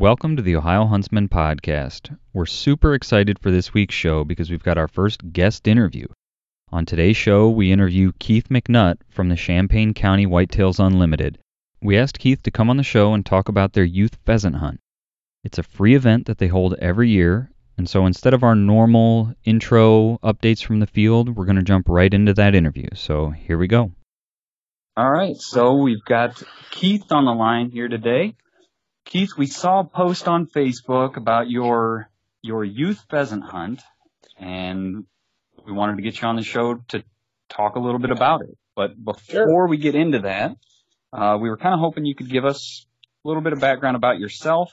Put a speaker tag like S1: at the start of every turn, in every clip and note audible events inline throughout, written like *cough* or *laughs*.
S1: Welcome to the Ohio Huntsman Podcast. We're super excited for this week's show because we've got our first guest interview. On today's show, we interview Keith McNutt from the Champaign County Whitetails Unlimited. We asked Keith to come on the show and talk about their youth pheasant hunt. It's a free event that they hold every year, and so instead of our normal intro updates from the field, we're going to jump right into that interview. So here we go. All right, so we've got Keith on the line here today. Keith, we saw a post on Facebook about your your youth pheasant hunt, and we wanted to get you on the show to talk a little bit about it. But before
S2: Sure.
S1: we get into that, uh, we were kind of hoping you could give us a little bit of background about yourself,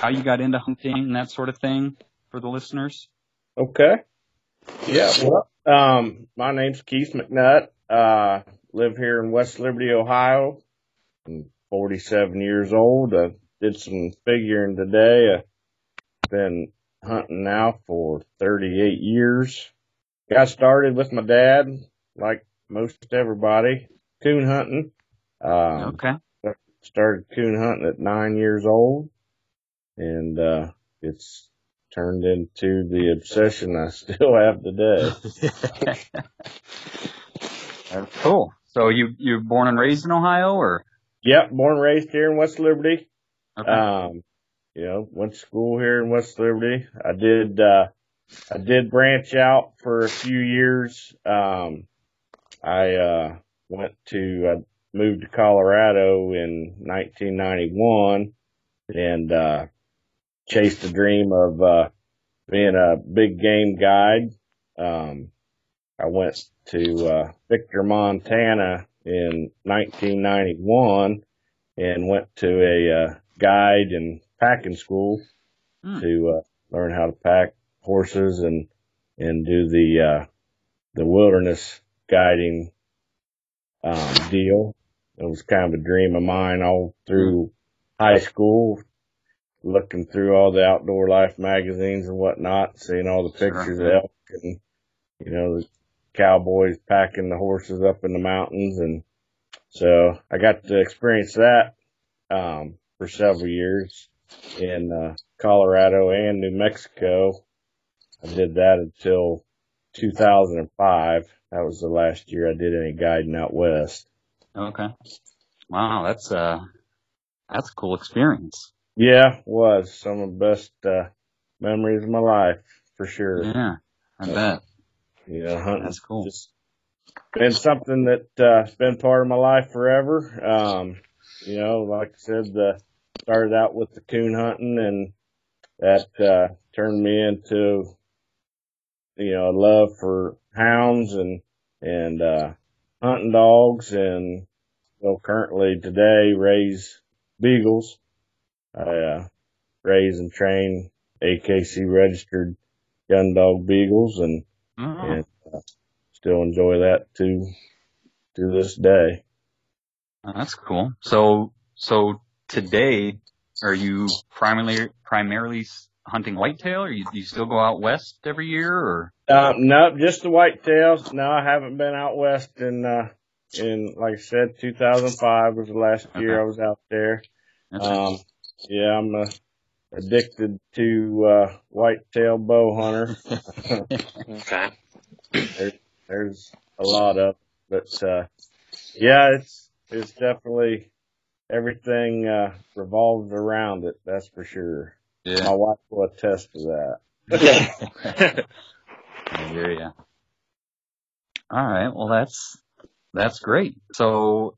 S1: how you got into hunting, and that sort of thing for the listeners.
S2: Okay. Yeah. Well, um, my name's Keith McNutt. Uh, live here in West Liberty, Ohio. I'm 47 years old. I did some figuring today. I've been hunting now for 38 years. Got started with my dad, like most everybody, coon hunting. Um,
S1: Okay.
S2: started coon hunting at nine years old and uh it's turned into the obsession I still have today. *laughs*
S1: That's cool. So you you're born and raised in Ohio, or
S2: Yep, born and raised here in West Liberty.
S1: Okay.
S2: Um you know, went to school here in West Liberty. I did uh I did branch out for a few years. Um I uh went to I moved to Colorado in 1991 and uh chased the dream of uh being a big game guide. Um I went to uh Victor, Montana in 1991 and went to a uh guide and packing school
S1: Hmm.
S2: to uh learn how to pack horses and and do the uh the wilderness guiding um deal. It was kind of a dream of mine all through high school, looking through all the outdoor life magazines and whatnot, seeing all the
S1: Sure.
S2: pictures of elk and you know the cowboys packing the horses up in the mountains and so I got to experience that um for several years in uh Colorado and New Mexico. I did that until 2005. That was the last year I did any guiding out west.
S1: Okay. Wow, that's uh that's a cool experience.
S2: Yeah, was some of the best uh memories of my life for sure.
S1: Yeah, I bet.
S2: You know, hunting
S1: That's cool.
S2: just been something that uh been part of my life forever. Um, you know, like I said, uh started out with the coon hunting and that uh turned me into you know, a love for hounds and and uh hunting dogs and well currently today raise beagles. I uh raise and train AKC registered gun dog beagles and
S1: Oh,
S2: and uh, still enjoy that to to this day.
S1: that's cool. So so today are you primarily primarily hunting whitetail or you, you still go out west every year or
S2: Um, no, just the whitetails. No, I haven't been out west in uh in like I said, 2005 was the last year I was out there.
S1: that's
S2: Um, yeah, I'm uh, addicted to uh whitetail bow hunter. *laughs*
S3: Okay.
S2: There, there's a lot of, but uh, yeah, it's it's definitely everything uh revolves around it. That's for sure. My wife will attest to that.
S3: Yeah. *laughs*
S1: I hear ya. All right. Well, that's that's great. So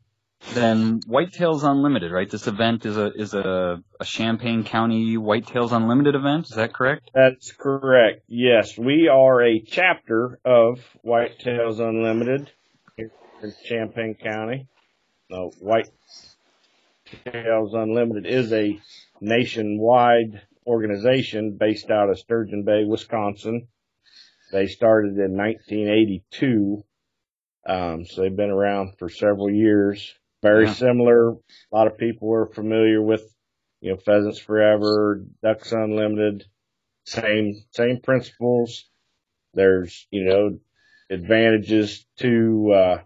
S1: then, Whitetails Unlimited, right? This event is a is a, a Champaign County Whitetails Unlimited event. Is that correct?
S2: That's correct. Yes, we are a chapter of Whitetails Unlimited in Champaign County. No, Whitetails Unlimited is a nationwide organization based out of Sturgeon Bay, Wisconsin. They started in 1982, um, so they've been around for several years. Very
S1: Yeah.
S2: similar. A lot of people are familiar with, you know, Pheasants Forever, Ducks Unlimited, same same principles. There's you know advantages to uh,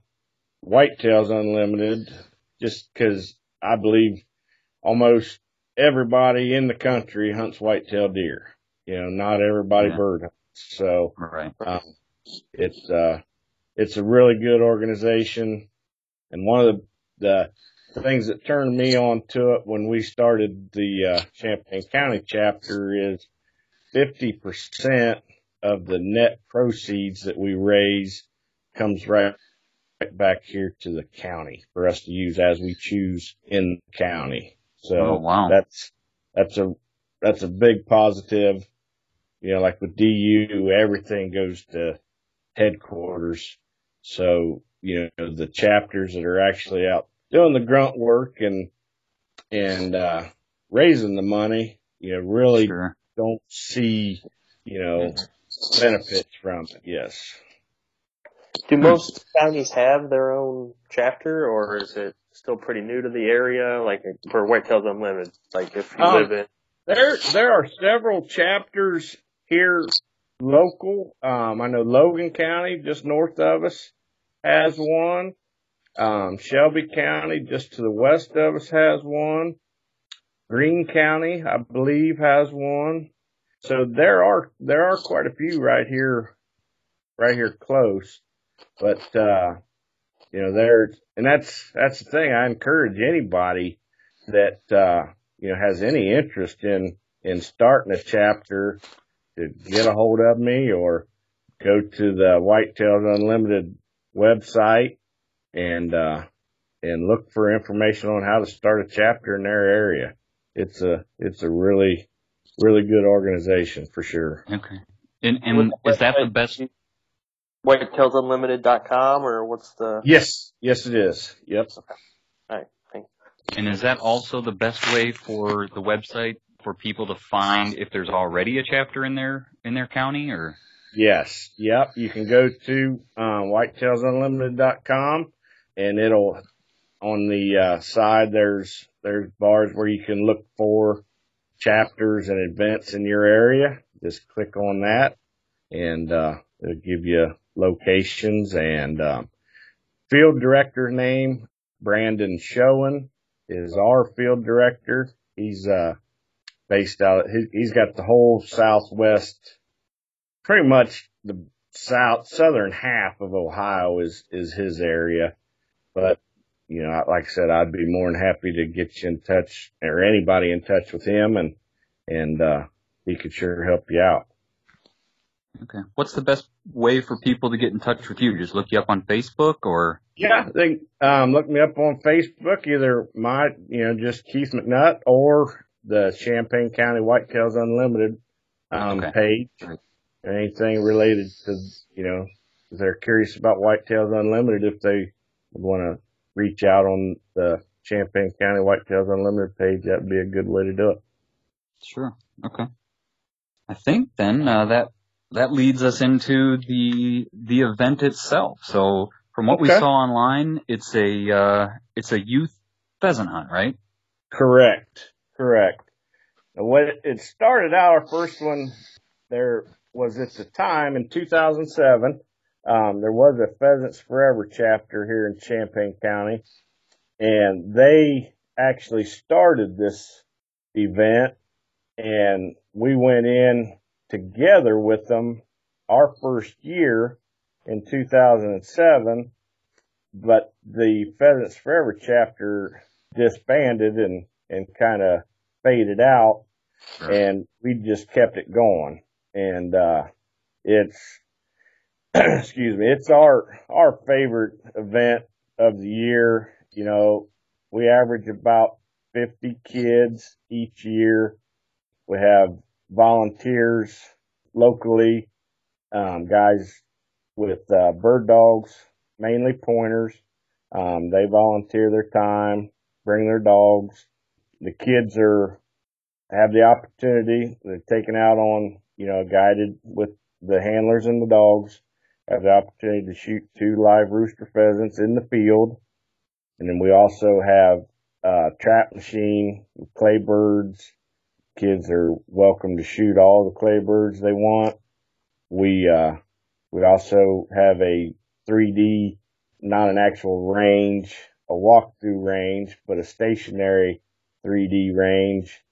S2: Whitetails Unlimited, just because I believe almost everybody in the country hunts whitetail deer. You know, not everybody
S1: Yeah.
S2: bird hunts. So
S1: Right.
S2: um, it's uh, it's a really good organization, and one of the, the things that turned me on to it when we started the uh, Champaign County chapter is fifty percent of the net proceeds that we raise comes right back here to the county for us to use as we choose in the county. So
S1: Oh, wow.
S2: that's that's a that's a big positive. You know, like with DU, everything goes to headquarters. So, you know, the chapters that are actually out doing the grunt work and, and, uh, raising the money, you know, really
S1: Sure.
S2: don't see, you know, benefits from it. Yes.
S3: Do most counties have their own chapter, or is it still pretty new to the area? Like for Whitetails Unlimited, like if you
S2: Um,
S3: live in,
S2: There, there are several chapters here local. Um, I know Logan County, just north of us, has one. Um, Shelby County, just to the west of us, has one. Greene County, I believe, has one. So there are there are quite a few right here, right here close. But uh, you know, there and that's that's the thing. I encourage anybody that uh, you know has any interest in in starting a chapter to get a hold of me or go to the Whitetails Unlimited website and uh, and look for information on how to start a chapter in their area. It's a it's a really really good organization for sure.
S1: Okay. And, and is that the best?
S3: whitetailsunlimited.com or what's the?
S2: Yes, yes it is. Yep. Okay.
S3: Alright, thank
S1: And is that also the best way for the website for people to find if there's already a chapter in their in their county or?
S2: Yes. Yep. You can go to um, whitetailsunlimited.com and it'll on the uh, side there's there's bars where you can look for chapters and events in your area. Just click on that and uh, it'll give you locations and um, field director name Brandon Showen is our field director. He's uh, based out. He, he's got the whole Southwest pretty much the south southern half of Ohio is is his area. But you know, like I said, I'd be more than happy to get you in touch or anybody in touch with him, and and uh, he could sure help you out.
S1: Okay. What's the best way for people to get in touch with you? Just look you up on Facebook or?
S2: Yeah, they um, look me up on Facebook, either my you know just Keith McNutt or the Champaign County Whitetails Unlimited um,
S1: Okay.
S2: page.
S1: Right.
S2: Anything related to you know, if they're curious about Whitetails Unlimited, if they would want to reach out on the Champaign County Whitetails Unlimited page, that'd be a good way to do it.
S1: Sure. Okay. I think then uh, that that leads us into the the event itself. So from what we saw online, it's a uh, it's a youth pheasant hunt, right?
S2: Correct. Correct. When it started out, our first one there was at the time in 2007. Um, there was a Pheasants Forever chapter here in Champaign County, and they actually started this event, and we went in together with them our first year in 2007, but the Pheasants Forever chapter disbanded and, and kind of faded out
S1: Sure.
S2: and we just kept it going. And, uh, it's, *clears throat* excuse me, it's our, our favorite event of the year. You know, we average about 50 kids each year. We have volunteers locally, um, guys with, uh, bird dogs, mainly pointers. Um, they volunteer their time, bring their dogs. The kids are have the opportunity. They're taken out on, you know, guided with the handlers and the dogs. Have the opportunity to shoot two live rooster pheasants in the field. And then we also have a trap machine clay birds. Kids are welcome to shoot all the clay birds they want. We, uh, we also have a 3D, not an actual range, a walkthrough range, but a stationary 3D range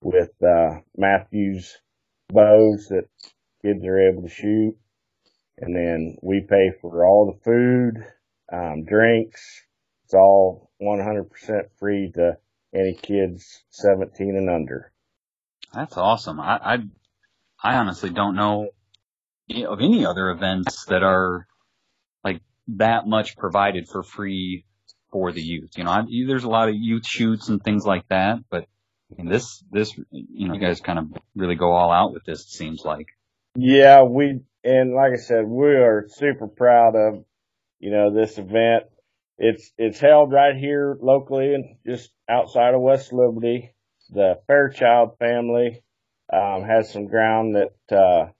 S2: with uh, Mathews bows that kids are able to shoot. And then we pay for all the food, um, drinks. It's all 100% free to any kids 17 and under.
S1: That's awesome. I, I, I honestly don't know of any other events that are like that much provided for free for the youth. You know, I, there's a lot of youth shoots and things like that, but I mean, this, this, you know, you guys kind of really go all out with this, it seems like.
S2: Yeah, we, and like I said, we are super proud of, you know, this event. It's, it's held right here locally and just outside of West Liberty. The Fairchild family, um, has some ground that, uh,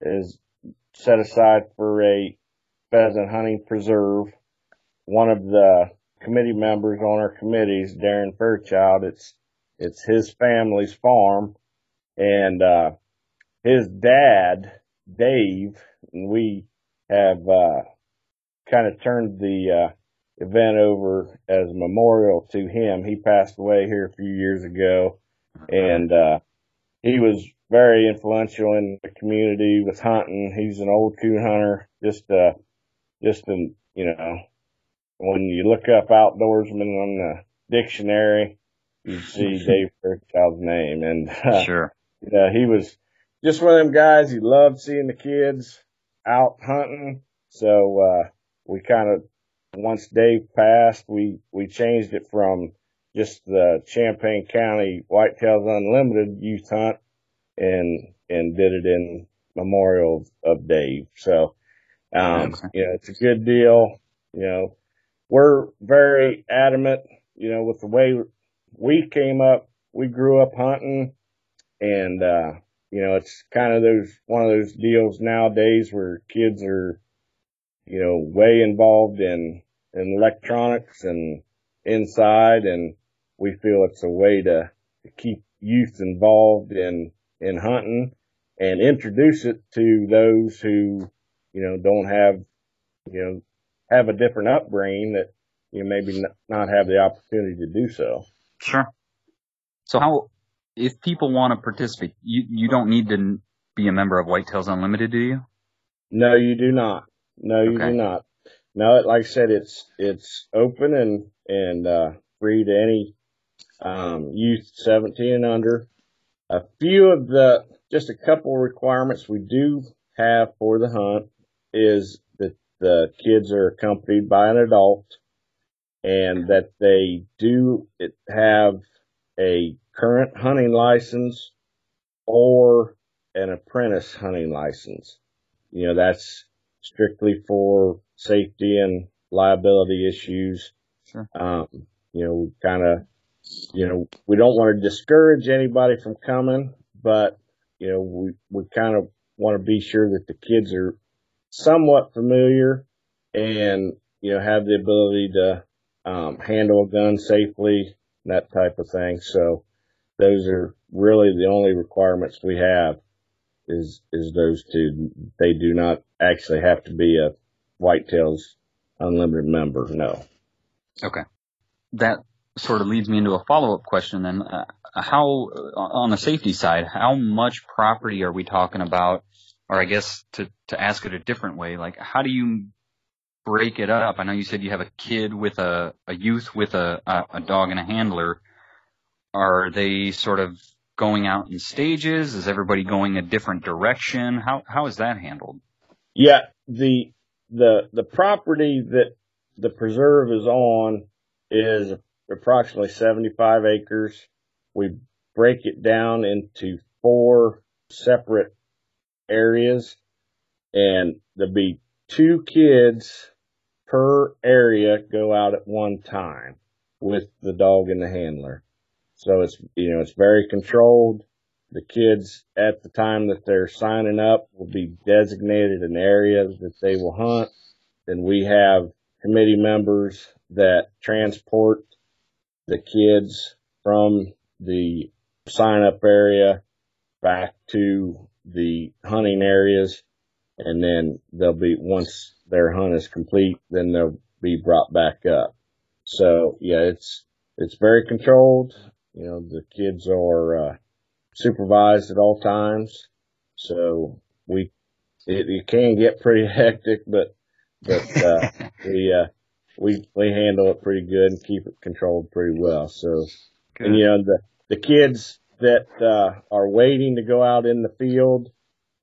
S2: is set aside for a pheasant hunting preserve. One of the committee members on our committees, Darren Fairchild, it's, it's his family's farm and, uh, his dad, Dave, and we have, uh, kind of turned the, uh, event over as a memorial to him. He passed away here a few years ago and, uh, he was very influential in the community with hunting. He's an old coon hunter, just, uh, just an, you know, when you look up outdoorsman on the dictionary, you see *laughs* Dave Fairchild's name. And, uh,
S1: sure.
S2: You know, he was just one of them guys. He loved seeing the kids out hunting. So, uh, we kind of, once Dave passed, we, we changed it from just the Champaign County Whitetails Unlimited youth hunt and, and did it in memorial of Dave. So, um, okay. you know, it's a good deal. You know, we're very adamant, you know, with the way we came up, we grew up hunting and, uh, you know, it's kind of those, one of those deals nowadays where kids are, you know, way involved in, in electronics and inside and we feel it's a way to, to keep youth involved in, in hunting and introduce it to those who, you know, don't have, you know, have a different upbringing that you know, maybe not have the opportunity to do so.
S1: Sure. So how, if people want to participate, you, you don't need to be a member of Whitetails Unlimited, do you?
S2: No, you do not. No, you okay. do not. No, like I said, it's, it's open and, and, uh, free to any, um, youth 17 and under. A few of the, just a couple requirements we do have for the hunt is that the kids are accompanied by an adult and that they do have a current hunting license or an apprentice hunting license. You know, that's strictly for safety and liability issues.
S1: Sure.
S2: Um, you know, kind of, you know, we don't want to discourage anybody from coming, but, you know, we, we kind of want to be sure that the kids are somewhat familiar and, you know, have the ability to, um, handle a gun safely, and that type of thing. So those are really the only requirements we have is, is those two. They do not actually have to be a Whitetails Unlimited member. No.
S1: Okay. That sort of leads me into a follow-up question then. Uh, how, uh, on the safety side, how much property are we talking about? Or I guess to, to ask it a different way, like how do you break it up? I know you said you have a kid with a, a youth with a, a, a dog and a handler. Are they sort of going out in stages? Is everybody going a different direction? How how is that handled?
S2: Yeah, the the the property that the preserve is on is approximately 75 acres. We break it down into four separate areas and there'll be two kids per area go out at one time with the dog and the handler. So it's, you know, it's very controlled. The kids at the time that they're signing up will be designated an area that they will hunt. Then we have committee members that transport the kids from the sign up area back to the hunting areas. And then they'll be, once their hunt is complete, then they'll be brought back up. So yeah, it's, it's very controlled. You know, the kids are, uh, supervised at all times. So we, it, it can get pretty *laughs* hectic, but, but, uh, *laughs* we, uh, we, we handle it pretty good and keep it controlled pretty well. So,
S1: Good.
S2: and you know, the, the kids that, uh, are waiting to go out in the field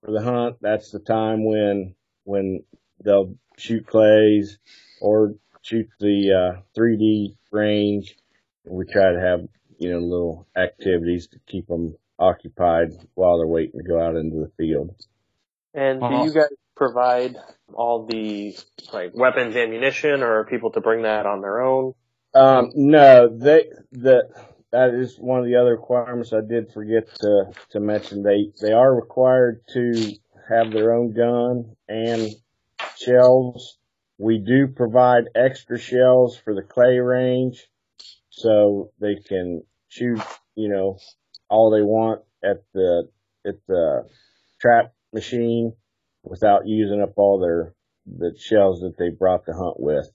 S2: for the hunt, that's the time when, when they'll shoot clays or shoot the, uh, 3D range. We try to have, you know, little activities to keep them occupied while they're waiting to go out into the field.
S3: And do you guys provide all the like weapons, ammunition, or are people to bring that on their own?
S2: Um, no, they, the, that is one of the other requirements I did forget to, to mention. They, they are required to have their own gun and shells. We do provide extra shells for the clay range so they can shoot, you know, all they want at the, at the trap machine without using up all their, the shells that they brought to hunt with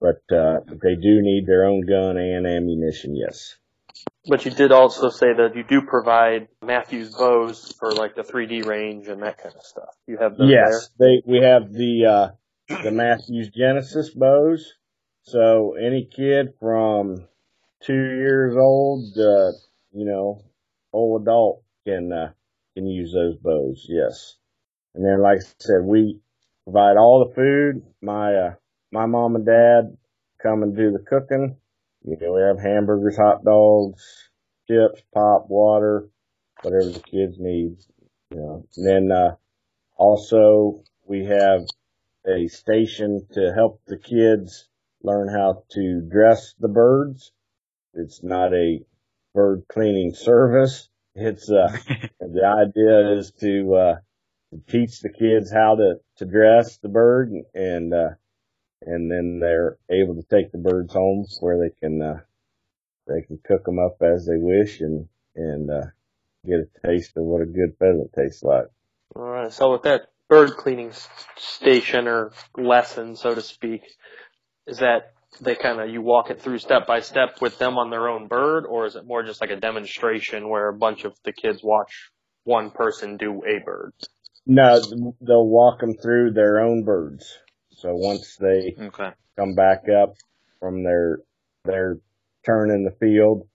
S2: but uh, they do need their own gun and ammunition. Yes.
S3: But you did also say that you do provide Mathews bows for like the 3D range and that kind of stuff. You have those
S2: Yes. They we have the uh, the Mathews Genesis bows. So any kid from two years old, uh, you know, old adult can uh, can use those bows. Yes. And then, like I said, we provide all the food. My uh, my mom and dad come and do the cooking. You know, we have hamburgers, hot dogs, chips, pop, water, whatever the kids need. You know, and then uh, also we have a station to help the kids learn how to dress the birds. It's not a bird cleaning service. It's uh, *laughs* the idea is to uh, teach the kids how to to dress the bird and uh, and then they're able to take the birds home where they can uh, they can cook them up as they wish and and uh, get a taste of what a good pheasant tastes like.
S3: All right. So with that bird cleaning station or lesson, so to speak, is that they kind of you walk it through step by step with them on their own bird, or is it more just like a demonstration where a bunch of the kids watch one person do a bird?
S2: No, they'll walk them through their own birds. So once they
S3: Okay.
S2: come back up from their their turn in the field,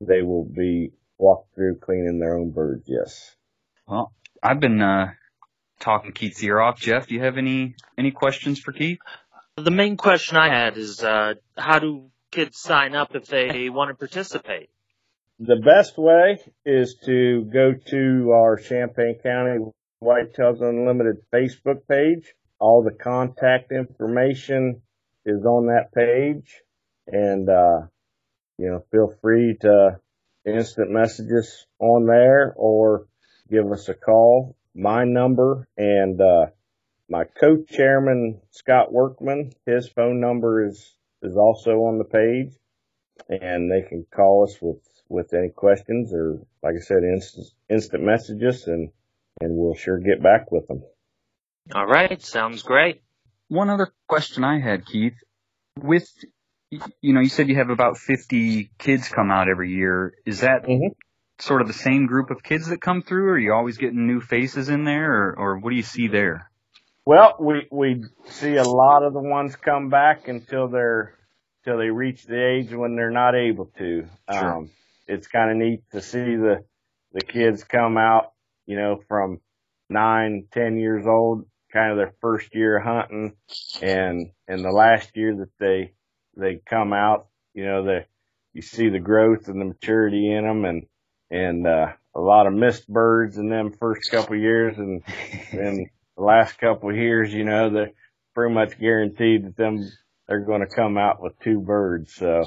S2: they will be walked through cleaning their own birds. Yes.
S1: Well, I've been uh, talking Keith's ear off. Jeff, do you have any any questions for Keith?
S4: The main question I had is, uh, how do kids sign up if they want to participate?
S2: The best way is to go to our Champaign County Whitetails Unlimited Facebook page. All the contact information is on that page and, uh, you know, feel free to instant messages on there or give us a call. My number and, uh, my co-chairman, Scott Workman, his phone number is, is also on the page and they can call us with, with any questions or, like I said, instant, instant messages and, and we'll sure get back with them.
S4: All right, sounds great.
S1: One other question I had, Keith, with you know, you said you have about 50 kids come out every year. Is that
S2: Mhm.
S1: sort of the same group of kids that come through, or are you always getting new faces in there, or, or what do you see there?
S2: Well, we, we see a lot of the ones come back until they're, till they reach the age when they're not able to.
S1: Sure.
S2: Um, it's kind of neat to see the, the kids come out, you know, from nine, ten years old, kind of their first year hunting and, and the last year that they, they come out, you know, the, you see the growth and the maturity in them and, and, uh, a lot of missed birds in them first couple of years and *laughs* then the last couple of years, you know, they're pretty much guaranteed that them, they're going to come out with two birds. So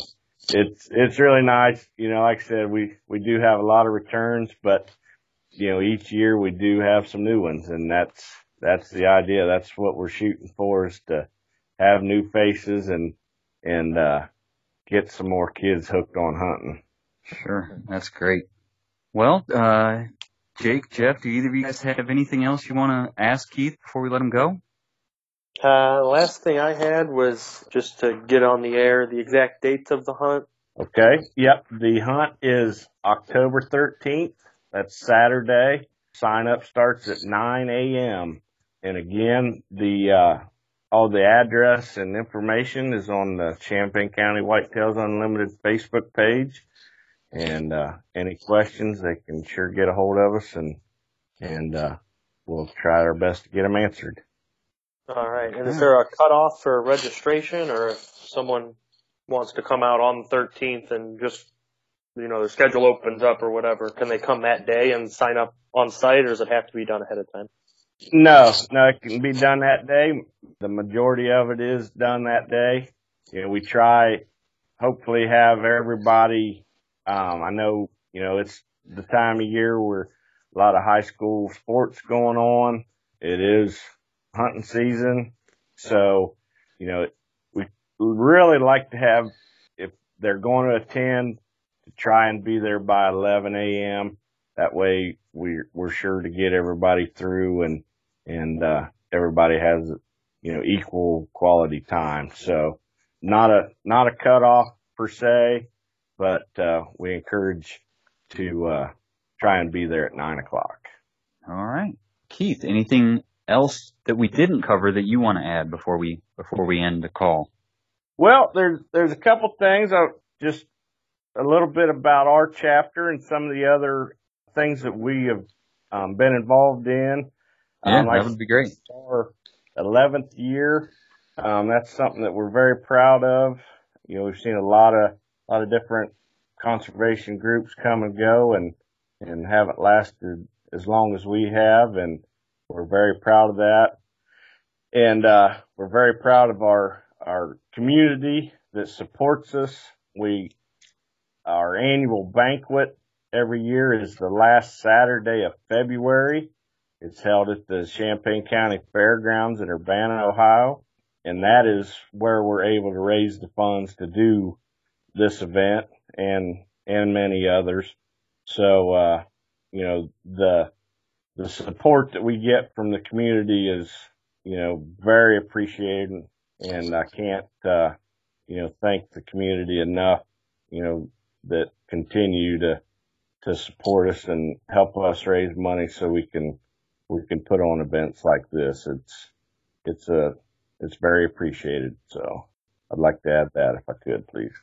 S2: it's, it's really nice. You know, like I said, we, we do have a lot of returns, but you know, each year we do have some new ones and that's, that's the idea. That's what we're shooting for is to have new faces and, and, uh, get some more kids hooked on hunting.
S1: Sure, that's great. Well, uh, Jake, Jeff, do either of you guys have anything else you want to ask Keith before we let him go?
S3: Uh, last thing I had was just to get on the air the exact dates of the hunt.
S2: Okay. Yep. The hunt is October 13th That's Saturday. Sign up starts at 9 a.m. And again, the, uh, all the address and information is on the Champaign County Whitetails Unlimited Facebook page. And, uh, any questions, they can sure get a hold of us and, and, uh, we'll try our best to get them answered.
S3: All right. And is there a cutoff for registration, or if someone wants to come out on the 13th and just, you know, their schedule opens up or whatever, can they come that day and sign up on site, or does it have to be done ahead of time?
S2: No, no, it can be done that day. The majority of it is done that day. You know, we try, hopefully have everybody, um, I know, you know, it's the time of year where a lot of high school sports going on. It is hunting season. So, you know, we really like to have, if they're going to attend, to try and be there by 11 a.m. That way we're, we're sure to get everybody through and, and, uh, everybody has, you know, equal quality time. So not a, not a cutoff per se, but, uh, we encourage to, uh, try and be there at nine o'clock.
S1: All right. Keith, anything else that we didn't cover that you want to add before we before we end the call?
S2: Well, there's there's a couple things. I just a little bit about our chapter and some of the other things that we have um, been involved in.
S1: Yeah,
S2: um,
S1: that would be great.
S2: Our 11th year. Um, that's something that we're very proud of. You know, we've seen a lot of a lot of different conservation groups come and go, and and haven't lasted as long as we have, and we're very proud of that. And, uh, we're very proud of our, our community that supports us. We, our annual banquet every year is the last Saturday of February. It's held at the Champaign County Fairgrounds in Urbana, Ohio. And that is where we're able to raise the funds to do this event and, and many others. So, uh, you know, the, the support that we get from the community is, you know, very appreciated and I can't, uh, you know, thank the community enough, you know, that continue to, to support us and help us raise money so we can, we can put on events like this. It's, it's a, it's very appreciated. So I'd like to add that if I could, please.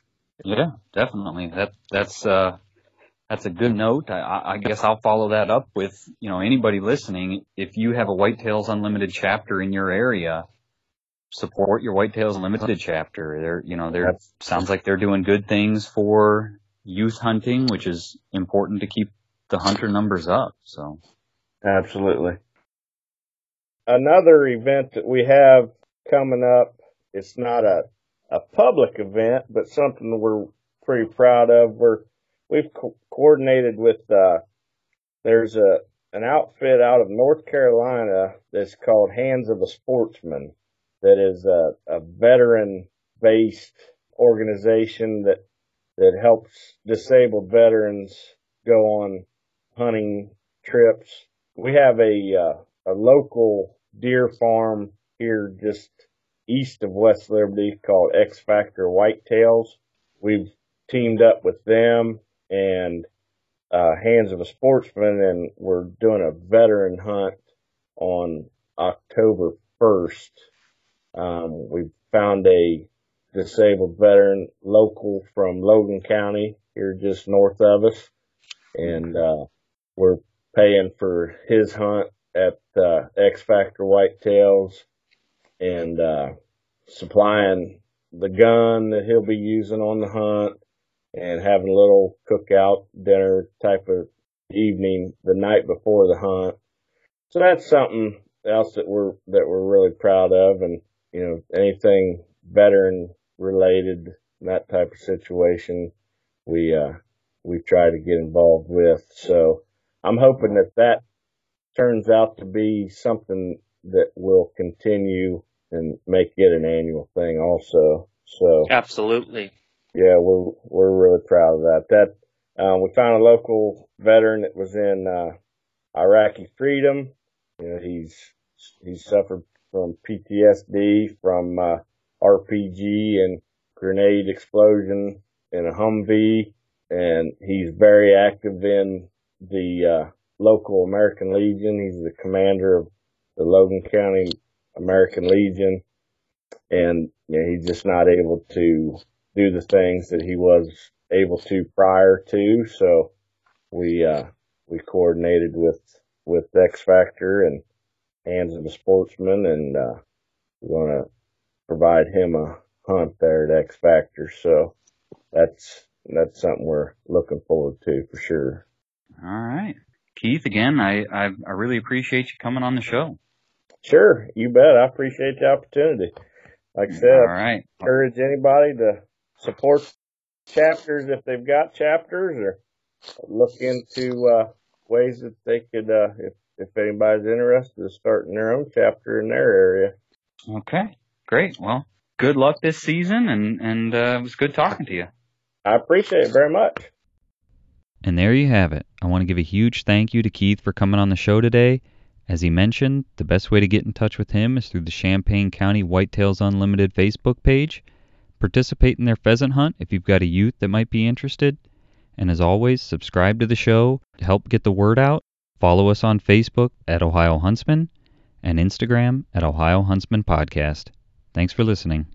S1: Yeah, definitely. That, that's, uh, that's a good note. I, I guess I'll follow that up with, you know, anybody listening. If you have a Whitetails Unlimited chapter in your area, support your Whitetails Unlimited chapter. They're, you know, they're, sounds like they're doing good things for youth hunting, which is important to keep the hunter numbers up. So.
S2: Absolutely. Another event that we have coming up, it's not a, a public event, but something we're pretty proud of. We're, we've co- coordinated with, uh, there's a, an outfit out of North Carolina that's called Hands of a Sportsman that is a, a veteran based organization that, that helps disabled veterans go on hunting trips. We have a, uh, a local deer farm here just east of West Liberty called X Factor Whitetails. We've teamed up with them and uh, Hands of a Sportsman, and we're doing a veteran hunt on October 1st. Um, we found a disabled veteran local from Logan County here just north of us, and uh, we're paying for his hunt at uh, X Factor Whitetails and uh, supplying the gun that he'll be using on the hunt and having a little cookout dinner type of evening the night before the hunt. So that's something else that we're that we're really proud of, and you know anything veteran related that type of situation, we uh we try to get involved with. So I'm hoping that that turns out to be something that will continue and make it an annual thing also. So
S4: Absolutely.
S2: yeah, we're we're really proud of that. That um, we found a local veteran that was in uh, Iraqi freedom. You know, he's he's suffered from PTSD from uh, RPG and grenade explosion in a Humvee, and he's very active in the uh, local American Legion. He's the commander of the Logan County American Legion, and you know, he's just not able to do the things that he was able to prior to. So we uh, we coordinated with with X Factor and Hands of the Sportsman, and uh, we're going to provide him a hunt there at X Factor. So that's that's something we're looking forward to for sure.
S1: All right. Keith, again, I, I, I really appreciate you coming on the show.
S2: Sure, you bet. I appreciate the opportunity. Like I said,
S1: All right.
S2: I encourage anybody to support chapters if they've got chapters or look into uh, ways that they could, uh, if, if anybody's interested in starting their own chapter in their area.
S1: Okay. Great. Well, good luck this season, and, and uh, it was good talking to you.
S2: I appreciate it very much.
S1: And there you have it. I want to give a huge thank you to Keith for coming on the show today. As he mentioned, the best way to get in touch with him is through the Champaign County Whitetails Unlimited Facebook page. Participate in their pheasant hunt if you've got a youth that might be interested. And as always, subscribe to the show to help get the word out. Follow us on Facebook at Ohio Huntsman and Instagram at Ohio Huntsman Podcast. Thanks for listening.